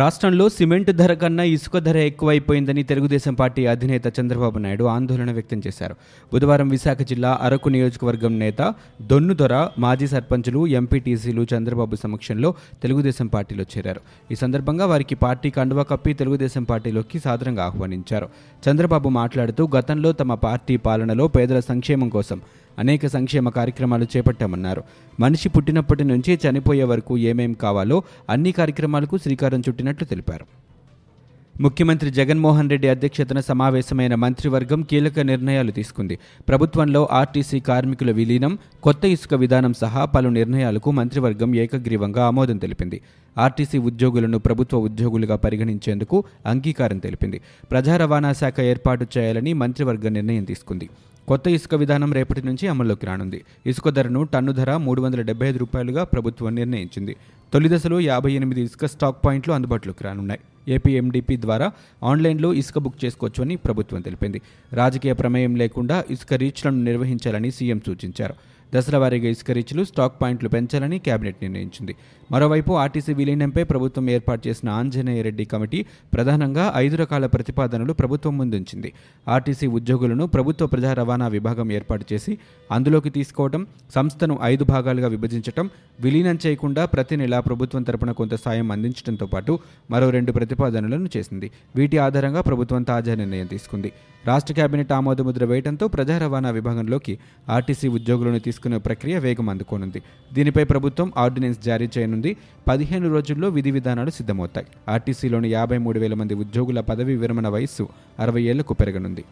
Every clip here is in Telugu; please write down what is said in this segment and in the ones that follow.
రాష్ట్రంలో సిమెంట్ ధర కన్నా ఇసుక ధర ఎక్కువైపోయిందని తెలుగుదేశం పార్టీ అధినేత చంద్రబాబు నాయుడు ఆందోళన వ్యక్తం చేశారు. బుధవారం విశాఖ జిల్లా అరకు నియోజకవర్గం నేత దొన్ను దొర మాజీ సర్పంచులు ఎంపీటీసీలు చంద్రబాబు సమక్షంలో తెలుగుదేశం పార్టీలో చేరారు. ఈ సందర్భంగా వారికి పార్టీ కండువా కప్పి తెలుగుదేశం పార్టీలోకి సాదరంగా ఆహ్వానించారు. చంద్రబాబు మాట్లాడుతూ గతంలో తమ పార్టీ పాలనలో పేదల సంక్షేమం కోసం అనేక సంక్షేమ కార్యక్రమాలు చేపట్టామన్నారు. మనిషి పుట్టినప్పటి నుంచి చనిపోయే వరకు ఏమేం కావాలో అన్ని కార్యక్రమాలకు శ్రీకారం చుట్టినట్లు తెలిపారు. ముఖ్యమంత్రి జగన్మోహన్ రెడ్డి అధ్యక్షతన సమావేశమైన మంత్రివర్గం కీలక నిర్ణయాలు తీసుకుంది. ప్రభుత్వంలో ఆర్టీసీ కార్మికుల విలీనం కొత్త ఇసుక విధానం సహా పలు నిర్ణయాలకు మంత్రివర్గం ఏకగ్రీవంగా ఆమోదం తెలిపింది. ఆర్టీసీ ఉద్యోగులను ప్రభుత్వ ఉద్యోగులుగా పరిగణించేందుకు అంగీకారం తెలిపింది. ప్రజా రవాణా శాఖ ఏర్పాటు చేయాలని మంత్రివర్గం నిర్ణయం తీసుకుంది. కొత్త ఇసుక విధానం రేపటి నుంచి అమల్లోకి రానుంది. ఇసుక ధరను టన్ను ధర మూడు వందల డెబ్బై ఐదు రూపాయలుగా ప్రభుత్వం నిర్ణయించింది. తొలి దశలో యాభై ఎనిమిది ఇసుక స్టాక్ పాయింట్లు అందుబాటులోకి రానున్నాయి. ఏపీఎండిపి ద్వారా ఆన్లైన్లో ఇసుక బుక్ చేసుకోవచ్చు అని ప్రభుత్వం తెలిపింది. రాజకీయ ప్రమేయం లేకుండా ఇసుక రీచ్లను నిర్వహించాలని సీఎం సూచించారు. దశల వారీగా ఇసుక రీచ్లు స్టాక్ పాయింట్లు పెంచాలని కేబినెట్ నిర్ణయించింది. మరోవైపు ఆర్టీసీ విలీనంపై ప్రభుత్వం ఏర్పాటు చేసిన ఆంజనేయ రెడ్డి కమిటీ ప్రధానంగా ఐదు రకాల ప్రతిపాదనలు ప్రభుత్వం ముందుంచింది. ఆర్టీసీ ఉద్యోగులను ప్రభుత్వ ప్రజా రవాణా విభాగం ఏర్పాటు చేసి అందులోకి తీసుకోవడం సంస్థను ఐదు భాగాలుగా విభజించడం విలీనం చేయకుండా ప్రతి నెల ప్రభుత్వం తరపున కొంత సాయం అందించడంతో పాటు మరో రెండు ప్రతిపాదనలను చేసింది. వీటి ఆధారంగా ప్రభుత్వం తాజా నిర్ణయం తీసుకుంది. రాష్ట్ర కేబినెట్ ఆమోదముద్ర వేయడంతో ప్రజా రవాణా విభాగంలోకి ఆర్టీసీ ఉద్యోగులను తీసుకునే ప్రక్రియ వేగం అందుకోనుంది. దీనిపై ప్రభుత్వం ఆర్డినెన్స్ జారీ చేయనుంది. పదిహేను రోజుల్లో విధి విధానాలు సిద్ధమవుతాయి. ఆర్టీసీలోని యాభై మూడు వేల మంది ఉద్యోగుల పదవీ విరమణ వయస్సు అరవై ఏళ్ళకు పెరగనుంది.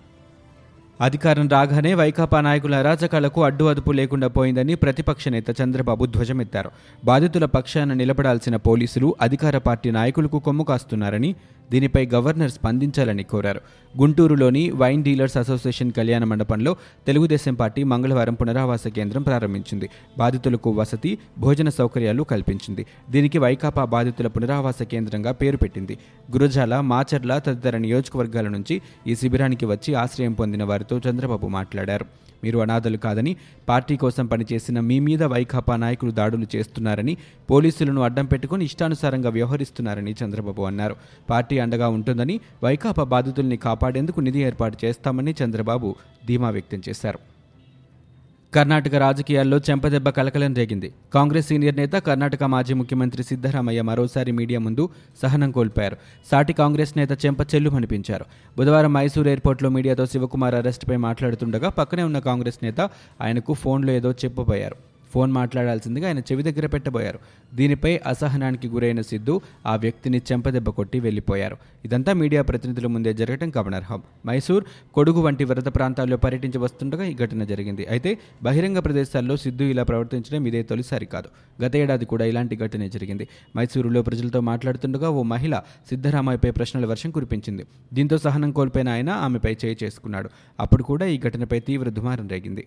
అధికారం రాగానే వైకాపా నాయకుల అరాచకాలకు అడ్డు అదుపు లేకుండా పోయిందని ప్రతిపక్ష నేత చంద్రబాబు ధ్వజమెత్తారు. బాధితుల పక్షాన నిలబడాల్సిన పోలీసులు అధికార పార్టీ నాయకులకు కొమ్ము కాస్తున్నారని దీనిపై గవర్నర్ స్పందించాలని కోరారు. గుంటూరులోని వైన్ డీలర్స్ అసోసియేషన్ కళ్యాణ మండపంలో తెలుగుదేశం పార్టీ మంగళవారం పునరావాస కేంద్రం ప్రారంభించింది. బాధితులకు వసతి భోజన సౌకర్యాలు కల్పించింది. దీనికి వైకాపా బాధితుల పునరావాస కేంద్రంగా పేరు పెట్టింది. గురజాల మాచర్ల తదితర నియోజకవర్గాల నుంచి ఈ శిబిరానికి వచ్చి ఆశ్రయం పొందిన వారితో చంద్రబాబు మాట్లాడారు. మీరు అనాథలు కాదని పార్టీ కోసం పనిచేసిన మీ మీద వైకాపా నాయకులు దాడులు చేస్తున్నారని పోలీసులను అడ్డం పెట్టుకుని ఇష్టానుసారంగా వ్యవహరిస్తున్నారని చంద్రబాబు అన్నారు. పార్టీ అండగా ఉంటుందని వైకాపా బాధితుల్ని కాపాడేందుకు నిధి ఏర్పాటు చేస్తామని చంద్రబాబు ధీమా వ్యక్తం చేశారు. కర్ణాటక రాజకీయాల్లో చెంపదెబ్బ కలకలం రేగింది. కాంగ్రెస్ సీనియర్ నేత కర్ణాటక మాజీ ముఖ్యమంత్రి సిద్ధరామయ్య మరోసారి మీడియా ముందు సహనం కోల్పోయారు. సాటి కాంగ్రెస్ నేత చెంప చెల్లుమనిపించారు. బుధవారం మైసూర్ ఎయిర్పోర్ట్లో మీడియాతో శివకుమార్ అరెస్టుపై మాట్లాడుతుండగా పక్కనే ఉన్న కాంగ్రెస్ నేత ఆయనకు ఫోన్లో ఏదో చెప్పబోయారు. ఫోన్ మాట్లాడాల్సిందిగా ఆయన చెవి దగ్గర పెట్టబోయారు. దీనిపై అసహనానికి గురైన సిద్ధు ఆ వ్యక్తిని చెంపదెబ్బ కొట్టి వెళ్ళిపోయారు ఇదంతా మీడియా ప్రతినిధుల ముందే జరగడం గమనార్హం. మైసూర్ కొడుగు వంటి వరద ప్రాంతాల్లో పర్యటించి వస్తుండగా ఈ ఘటన జరిగింది. అయితే బహిరంగ ప్రదేశాల్లో సిద్ధు ఇలా ప్రవర్తించడం ఇదే తొలిసారి కాదు. గత ఏడాది కూడా ఇలాంటి ఘటనే జరిగింది. మైసూరులో ప్రజలతో మాట్లాడుతుండగా ఓ మహిళ సిద్ధరామయ్యపై ప్రశ్నల వర్షం కురిపించింది. దీంతో సహనం కోల్పోయిన ఆయన ఆమెపై చేయి చేసుకున్నాడు. అప్పుడు కూడా ఈ ఘటనపై తీవ్ర దుమారం రేగింది.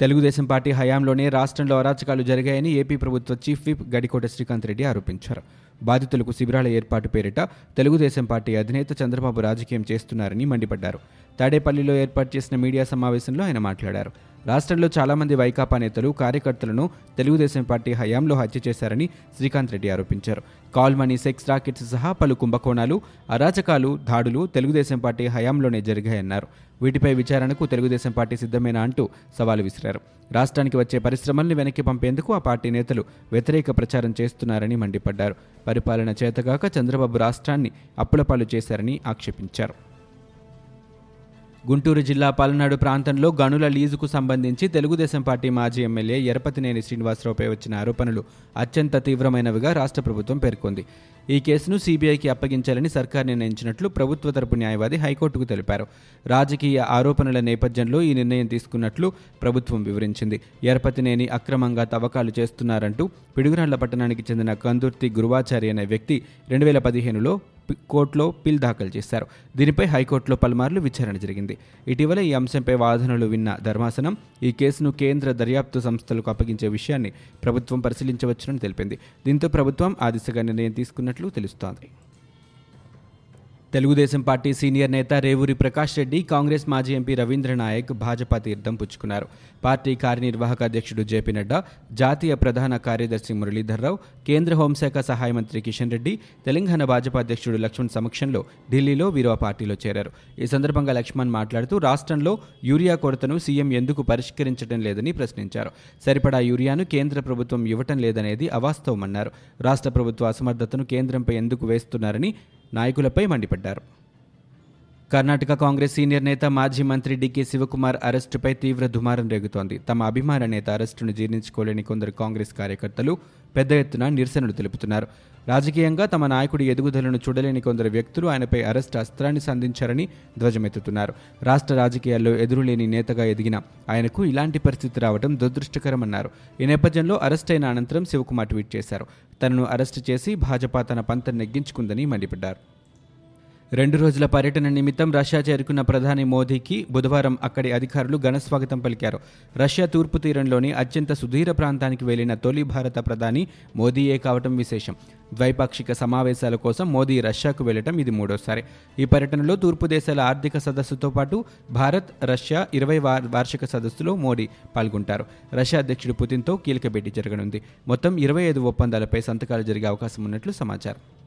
తెలుగుదేశం పార్టీ హయాంలోనే రాష్ట్రంలో అరాచకాలు జరిగాయని ఏపీ ప్రభుత్వ చీఫ్ విప్ గడికోట శ్రీకాంత్ రెడ్డి ఆరోపించారు. బాధితులకు శిబిరాల ఏర్పాటు పేరిట తెలుగుదేశం పార్టీ అధినేత చంద్రబాబు రాజకీయం చేస్తున్నారని మండిపడ్డారు. తాడేపల్లిలో ఏర్పాటు చేసిన మీడియా సమావేశంలో ఆయన మాట్లాడారు. రాష్ట్రంలో చాలామంది వైకాపా నేతలు కార్యకర్తలను తెలుగుదేశం పార్టీ హయాంలో హత్య చేశారని శ్రీకాంత్ రెడ్డి ఆరోపించారు. కాల్ మనీ సెక్స్ రాకెట్స్ సహా పలు కుంభకోణాలు అరాచకాలు దాడులు తెలుగుదేశం పార్టీ హయాంలోనే జరిగాయన్నారు. వీటిపై విచారణకు తెలుగుదేశం పార్టీ సిద్ధమేనా అంటూ సవాలు విసిరారు. రాష్ట్రానికి వచ్చే పరిశ్రమల్ని వెనక్కి పంపేందుకు ఆ పార్టీ నేతలు వ్యతిరేక ప్రచారం చేస్తున్నారని మండిపడ్డారు. పరిపాలన చేతగాక చంద్రబాబు రాష్ట్రాన్ని అప్పులపాలు చేశారని ఆక్షేపించారు. గుంటూరు జిల్లా పల్నాడు ప్రాంతంలో గనుల లీజుకు సంబంధించి తెలుగుదేశం పార్టీ మాజీ ఎమ్మెల్యే ఎరపతినేని శ్రీనివాసరావుపై వచ్చిన ఆరోపణలు అత్యంత తీవ్రమైనవిగా రాష్ట్ర ప్రభుత్వం పేర్కొంది. ఈ కేసును సీబీఐకి అప్పగించాలని సర్కార్ నిర్ణయించినట్లు ప్రభుత్వ తరపు న్యాయవాది హైకోర్టుకు తెలిపారు. రాజకీయ ఆరోపణల నేపథ్యంలో ఈ నిర్ణయం తీసుకున్నట్లు ప్రభుత్వం వివరించింది. ఎరపతినేని అక్రమంగా తవ్వకాలు చేస్తున్నారంటూ పిడుగురాళ్ళ పట్టణానికి చెందిన కందుర్తి గురువాచారి అనే వ్యక్తి రెండు వేల పదిహేనులో కోర్టులో పిల్ దాఖలు చేశారు. దీనిపై హైకోర్టులో పలుమార్లు విచారణ జరిగింది. ఇటీవల ఈ అంశంపై వాదనలు విన్న ధర్మాసనం ఈ కేసును కేంద్ర దర్యాప్తు సంస్థలకు అప్పగించే విషయాన్ని ప్రభుత్వం పరిశీలించవచ్చునని తెలిపింది. దీంతో ప్రభుత్వం ఆ దిశగా నిర్ణయం తీసుకున్నట్లు తెలుస్తోంది. తెలుగుదేశం పార్టీ సీనియర్ నేత రేవూరి ప్రకాష్ రెడ్డి కాంగ్రెస్ మాజీ ఎంపీ రవీంద్ర నాయక్ భాజపా తీర్థం పుచ్చుకున్నారు. పార్టీ కార్యనిర్వాహక అధ్యక్షుడు జేపీ నడ్డా జాతీయ ప్రధాన కార్యదర్శి మురళీధర్రావు కేంద్ర హోంశాఖ సహాయ మంత్రి కిషన్ రెడ్డి తెలంగాణ భాజపా అధ్యక్షుడు లక్ష్మణ్ సమక్షంలో ఢిల్లీలో వీరు ఆ పార్టీలో చేరారు. ఈ సందర్భంగా లక్ష్మణ్ మాట్లాడుతూ రాష్ట్రంలో యూరియా కొరతను సీఎం ఎందుకు పరిష్కరించడం లేదని ప్రశ్నించారు. సరిపడా యూరియాను కేంద్ర ప్రభుత్వం ఇవ్వటం లేదనేది అవాస్తవమన్నారు. రాష్ట్ర ప్రభుత్వ అసమర్థతను కేంద్రంపై ఎందుకు వేస్తున్నారని నాయకులపై మండిపడ్డారు. కర్ణాటక కాంగ్రెస్ సీనియర్ నేత మాజీ మంత్రి డికే శివకుమార్ అరెస్టుపై తీవ్ర దుమారం రేగుతోంది. తమ అభిమాన నేత అరెస్టును జీర్ణించుకోలేని కొందరు కాంగ్రెస్ కార్యకర్తలు పెద్ద ఎత్తున నిరసనలు తెలుపుతున్నారు. రాజకీయంగా తమ నాయకుడి ఎదుగుదలను చూడలేని కొందరు వ్యక్తులు ఆయనపై అరెస్టు అస్త్రాన్ని సంధించారని ధ్వజమెత్తుతున్నారు. రాష్ట్ర రాజకీయాల్లో ఎదురులేని నేతగా ఎదిగిన ఆయనకు ఇలాంటి పరిస్థితి రావడం దురదృష్టకరమన్నారు. ఈ నేపథ్యంలో అరెస్ట్ అయిన అనంతరం శివకుమార్ ట్వీట్ చేశారు. తనను అరెస్టు చేసి భాజపా తన పంతం నెగ్గించుకుందని మండిపడ్డారు. రెండు రోజుల పర్యటన నిమిత్తం రష్యా చేరుకున్న ప్రధాని మోదీకి బుధవారం అక్కడి అధికారులు ఘనస్వాగతం పలికారు. రష్యా తూర్పు తీరంలోని అత్యంత సుదీర ప్రాంతానికి వెళ్ళిన తొలి భారత ప్రధాని మోదీయే కావటం విశేషం. ద్వైపాక్షిక సమావేశాల కోసం మోదీ రష్యాకు వెళ్ళటం ఇది మూడోసారి. ఈ పర్యటనలో తూర్పు దేశాల ఆర్థిక సదస్సుతో పాటు భారత్ రష్యా ఇరవై వార్షిక సదస్సులో మోడీ పాల్గొంటారు. రష్యా అధ్యక్షుడు పుతిన్తో కీలక భేటీ జరగనుంది. మొత్తం ఇరవై ఐదు ఒప్పందాలపై సంతకాలు జరిగే అవకాశం ఉన్నట్లు సమాచారం.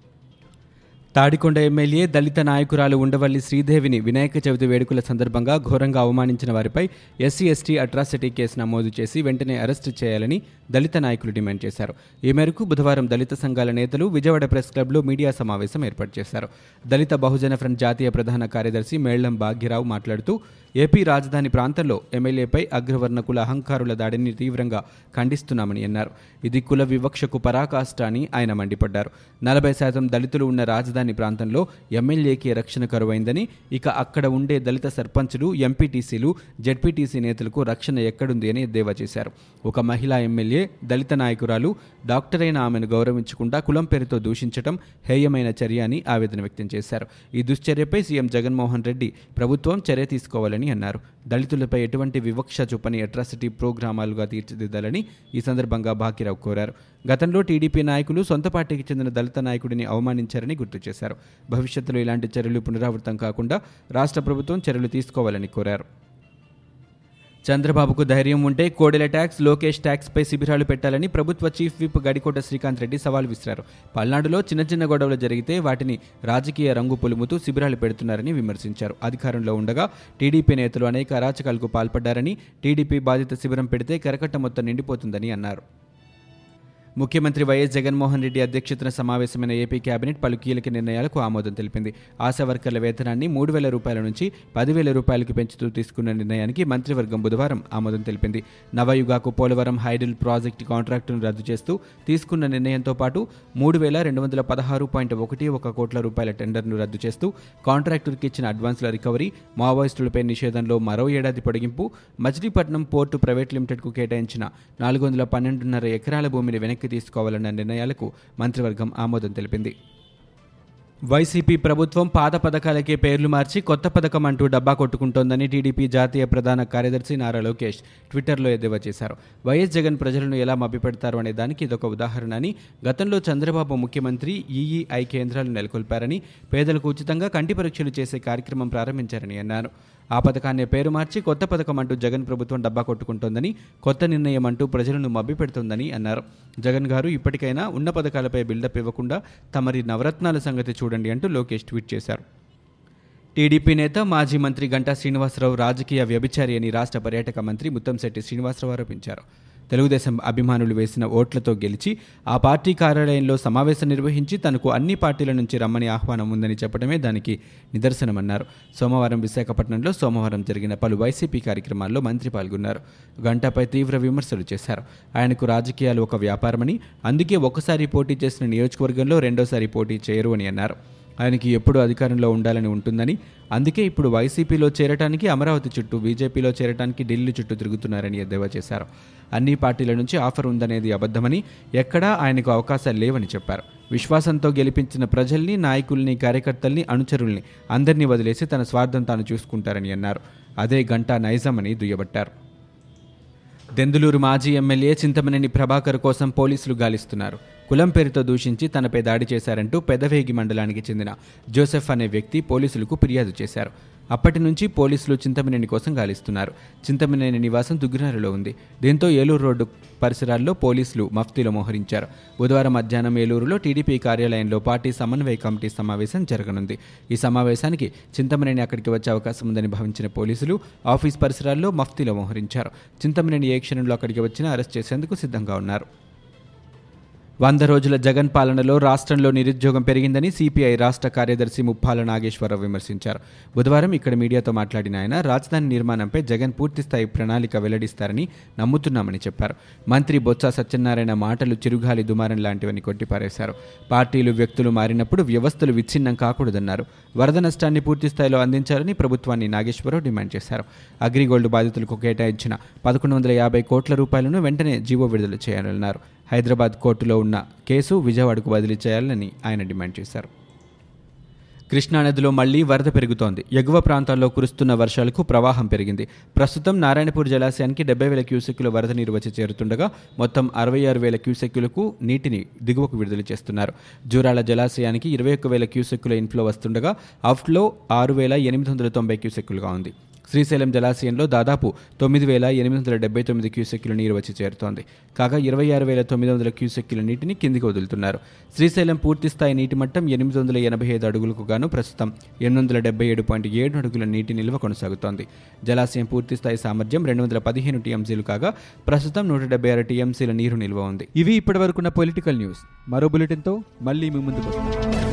తాడికొండ ఎమ్మెల్యే దళిత నాయకురాలు ఉండవల్లి శ్రీదేవిని వినాయక చవితి వేడుకల సందర్భంగా ఘోరంగా అవమానించిన వారిపై ఎస్సీ ఎస్టీ అట్రాసిటీ కేసు నమోదు చేసి వెంటనే అరెస్టు చేయాలని దళిత నాయకులు డిమాండ్ చేశారు. ఈ మేరకు బుధవారం దళిత సంఘాల నేతలు విజయవాడ ప్రెస్ క్లబ్లో మీడియా సమావేశం ఏర్పాటు చేశారు. దళిత బహుజన ఫ్రంట్ జాతీయ ప్రధాన కార్యదర్శి మేళ్ళం భాగ్యరావు మాట్లాడుతూ ఏపీ రాజధాని ప్రాంతంలో ఎమ్మెల్యేపై అగ్రవర్ణ కుల అహంకారుల దాడిని తీవ్రంగా ఖండిస్తున్నామని అన్నారు. ఇది కుల వివక్షకు పరాకాష్ట అని ఆయన మండిపడ్డారు. నలభై శాతం దళితులు ఉన్న రాజధాని ప్రాంతంలో ఎమ్మెల్యేకి రక్షణ కరువైందని ఇక అక్కడ ఉండే దళిత సర్పంచులు ఎంపీటీసీలు జడ్పీటీసీ నేతలకు రక్షణ ఎక్కడుంది అని ఎద్దేవా చేశారు. ఒక మహిళా ఎమ్మెల్యే దళిత నాయకురాలు డాక్టర్ అయిన ఆమెను గౌరవించకుండా కులం పేరుతో దూషించడం హేయమైన చర్య అని ఆవేదన వ్యక్తం చేశారు. ఈ దుశ్చర్యపై సీఎం జగన్మోహన్ రెడ్డి ప్రభుత్వం చర్య తీసుకోవాలని అన్నారు. దళితులపై ఎటువంటి వివక్ష చూపని అట్రాసిటీ ప్రోగ్రామాలుగా తీర్చిదిద్దాలని ఈ సందర్భంగా భాగ్యరావు కోరారు. గతంలో టీడీపీ నాయకులు సొంత పార్టీకి చెందిన దళిత నాయకుడిని అవమానించారని గుర్తు చేశారు. భవిష్యత్తులో ఇలాంటి చర్యలు పునరావృతం కాకుండా రాష్ట్ర ప్రభుత్వం చర్యలు తీసుకోవాలని కోరారు. చంద్రబాబుకు ధైర్యం ఉంటే కోడెల ట్యాక్స్ లోకేష్ ట్యాక్స్ పై శిబిరాలు పెట్టాలని ప్రభుత్వ చీఫ్ విప్ గడికోట శ్రీకాంత్ రెడ్డి సవాల్ విసిరారు. పల్నాడులో చిన్న చిన్న గొడవలు జరిగితే వాటిని రాజకీయ రంగు పొలుముతూ శిబిరాలు పెడుతున్నారని విమర్శించారు. అధికారంలో ఉండగా టీడీపీ నేతలు అనేక అరాచకాలకు పాల్పడ్డారని టీడీపీ బాధిత శిబిరం పెడితే కరకట్ట మొత్తం నిండిపోతుందని అన్నారు. ముఖ్యమంత్రి వైఎస్ జగన్మోహన్ రెడ్డి అధ్యక్షతన సమావేశమైన ఏపీ కేబినెట్ పలు కీలక నిర్ణయాలకు ఆమోదం తెలిపింది. ఆశా వర్కర్ల వేతనాన్ని మూడు వేల రూపాయల నుంచి పదివేల రూపాయలకు పెంచుతూ తీసుకున్న నిర్ణయానికి మంత్రివర్గం బుధవారం ఆమోదం తెలిపింది. నవయుగాకు పోలవరం హైడిల్ ప్రాజెక్టు కాంట్రాక్టును రద్దు చేస్తూ తీసుకున్న నిర్ణయంతో పాటు మూడు వేల రెండు వందల పదహారు పాయింట్ ఒకటి ఒక కోట్ల రూపాయల టెండర్ను రద్దు చేస్తూ కాంట్రాక్టర్కి ఇచ్చిన అడ్వాన్స్ల రికవరీ మావోయిస్టులపై నిషేధంలో మరో ఏడాది పొడిగింపు మచిలీపట్నం పోర్టు ప్రైవేట్ లిమిటెడ్కు కేటాయించిన నాలుగు వందల పన్నెండున్నర ఎకరాల భూమిని వెనక్కి వెనక్కి తీసుకోవాలన్న నిర్ణయాలకు మంత్రివర్గం ఆమోదం తెలిపింది. వైసీపీ ప్రభుత్వం పాత పథకాలకే పేర్లు మార్చి కొత్త పథకం అంటూ డబ్బా కొట్టుకుంటోందని టీడీపీ జాతీయ ప్రధాన కార్యదర్శి నారా లోకేష్ ట్విట్టర్లో ఎద్దేవా చేశారు. వైఎస్ జగన్ ప్రజలను ఎలా మభ్యపెడతారు అనే దానికి ఇదొక ఉదాహరణ అని గతంలో చంద్రబాబు ముఖ్యమంత్రి ఈఈఐ కేంద్రాలు నెలకొల్పారని పేదలకు ఉచితంగా కంటి పరీక్షలు చేసే కార్యక్రమం ప్రారంభించారని అన్నారు. ఆ పథకాన్ని పేరు మార్చి కొత్త పథకం అంటూ జగన్ ప్రభుత్వం డబ్బా కొట్టుకుంటోందని కొత్త నిర్ణయం అంటూ ప్రజలను మభ్యపెడుతోందని అన్నారు. జగన్ గారు ఇప్పటికైనా ఉన్న పథకాలపై బిల్డప్ ఇవ్వకుండా తమరి నవరత్నాల సంగతి చూడండి అంటూ లోకేష్ ట్వీట్ చేశారు. టీడీపీ నేత మాజీ మంత్రి గంటా శ్రీనివాసరావు రాజకీయ వ్యభిచారి అని రాష్ట్ర పర్యాటక మంత్రి ముత్తంశెట్టి శ్రీనివాసరావు ఆరోపించారు. తెలుగుదేశం అభిమానులు వేసిన ఓట్లతో గెలిచి ఆ పార్టీ కార్యాలయంలో సమావేశం నిర్వహించి తనకు అన్ని పార్టీల నుంచి రమ్మని ఆహ్వానం ఉందని చెప్పడమే దానికి నిదర్శనమన్నారు. సోమవారం విశాఖపట్నంలో సోమవారం జరిగిన పలు వైసీపీ కార్యక్రమాల్లో మంత్రి పాల్గొన్నారు. గంటపై తీవ్ర విమర్శలు చేశారు. ఆయనకు రాజకీయాలు ఒక వ్యాపారమని అందుకే ఒకసారి పోటీ చేసిన నియోజకవర్గంలో రెండోసారి పోటీ చేయరు అని అన్నారు. ఆయనకి ఎప్పుడు అధికారంలో ఉండాలని ఉంటుందని. అందుకే ఇప్పుడు వైసీపీలో చేరటానికి అమరావతి చుట్టూ బీజేపీలో చేరటానికి ఢిల్లీ చుట్టూ తిరుగుతున్నారని ఎద్దేవా చేశారు. అన్ని పార్టీల నుంచి ఆఫర్ ఉందనేది అబద్ధమని ఎక్కడా ఆయనకు అవకాశాలు లేవని చెప్పారు. విశ్వాసంతో గెలిపించిన ప్రజల్ని నాయకుల్ని కార్యకర్తల్ని అనుచరుల్ని అందరినీ వదిలేసి తన స్వార్థం తాను చూసుకుంటారని అన్నారు. అదే గంటా నైజమని దుయ్యబట్టారు. దెందులూరు మాజీ ఎమ్మెల్యే చింతమనేని ప్రభాకర్ కోసం పోలీసులు గాలిస్తున్నారు. కులం పేరుతో దూషించి తనపై దాడి చేశారంటూ పెదవేగి మండలానికి చెందిన జోసెఫ్ అనే వ్యక్తి పోలీసులకు ఫిర్యాదు చేశారు. అప్పటి నుంచి పోలీసులు చింతమనేని కోసం గాలిస్తున్నారు. చింతమనేని నివాసం దుగ్గినారులో ఉంది. దీంతో ఏలూరు రోడ్డు పరిసరాల్లో పోలీసులు మఫ్తీలో మోహరించారు. బుధవారం మధ్యాహ్నం ఏలూరులో టీడీపీ కార్యాలయంలో పార్టీ సమన్వయ కమిటీ సమావేశం జరగనుంది. ఈ సమావేశానికి చింతమనేని అక్కడికి వచ్చే అవకాశం ఉందని భావించిన పోలీసులు ఆఫీస్ పరిసరాల్లో మఫ్తీలో మోహరించారు. చింతమనేని ఏ క్షణంలో అక్కడికి వచ్చినా అరెస్ట్ చేసేందుకు సిద్ధంగా ఉన్నారు. వంద రోజుల జగన్ పాలనలో రాష్ట్రంలో నిరుద్యోగం పెరిగిందని సిపిఐ రాష్ట్ర కార్యదర్శి ముప్పాల నాగేశ్వరరావు విమర్శించారు. బుధవారం ఇక్కడ మీడియాతో మాట్లాడిన ఆయన రాజధాని నిర్మాణంపై జగన్ పూర్తిస్థాయి ప్రణాళిక వెల్లడిస్తారని నమ్ముతున్నామని చెప్పారు. మంత్రి బొత్స సత్యనారాయణ మాటలు చిరుగాలి దుమారం లాంటివని కొట్టిపారేశారు. పార్టీలు వ్యక్తులు మారినప్పుడు వ్యవస్థలు విచ్ఛిన్నం కాకూడదన్నారు. వరద నష్టాన్ని పూర్తిస్థాయిలో అందించాలని ప్రభుత్వాన్ని నాగేశ్వరరావు డిమాండ్ చేశారు. అగ్రిగోల్డ్ బాధితులకు కేటాయించిన పదకొండు వందల యాభై కోట్ల రూపాయలను వెంటనే జీవో విడుదల చేయాలన్నారు. హైదరాబాద్ కోర్టులో ఉన్న కేసు విజయవాడకు బదిలీ చేయాలని ఆయన డిమాండ్ చేశారు. కృష్ణానదిలో మళ్ళీ వరద పెరుగుతోంది. ఎగువ ప్రాంతాల్లో కురుస్తున్న వర్షాలకు ప్రవాహం పెరిగింది. ప్రస్తుతం నారాయణపూర్ జలాశయానికి డెబ్బై వేల క్యూసెక్కుల వరద నీరు వచ్చి చేరుతుండగా మొత్తం అరవై ఆరు వేల క్యూసెక్కులకు నీటిని దిగువకు విడుదల చేస్తున్నారు. జూరాల జలాశయానికి ఇరవై ఒక్క వేల క్యూసెక్కుల ఇన్ఫ్లో వస్తుండగా అవుట్ఫ్లో ఆరు వేల ఎనిమిది వందల తొంభై క్యూసెక్కులుగా ఉంది. శ్రీశైలం జలాశయంలో దాదాపు తొమ్మిది వేల ఎనిమిది వందల డెబ్బై తొమ్మిది క్యూసెక్కుల నీరు వచ్చి చేరుతోంది. కాగా ఇరవై ఆరు వేల తొమ్మిది వందల క్యూసెక్కుల నీటిని కిందికి వదులుతున్నారు. శ్రీశైలం పూర్తిస్థాయి నీటి మట్టం ఎనిమిది వందల ఎనభై ఐదు అడుగులకు గాను ప్రస్తుతం ఎనిమిది వందల డెబ్బై ఏడు పాయింట్ ఏడు అడుగుల నీటి నిల్వ కొనసాగుతోంది. జలాశయం పూర్తిస్థాయి సామర్థ్యం రెండు వందల పదిహేను టీఎంసీలు కాగా ప్రస్తుతం నూట డెబ్బై ఆరు టీఎంసీల నీరు నిల్వ ఉంది. ఇవి ఇప్పటివరకున్న పొలిటికల్ న్యూస్. మరో బులెటిన్తో మళ్ళీ మీ ముందుకు వస్తాం.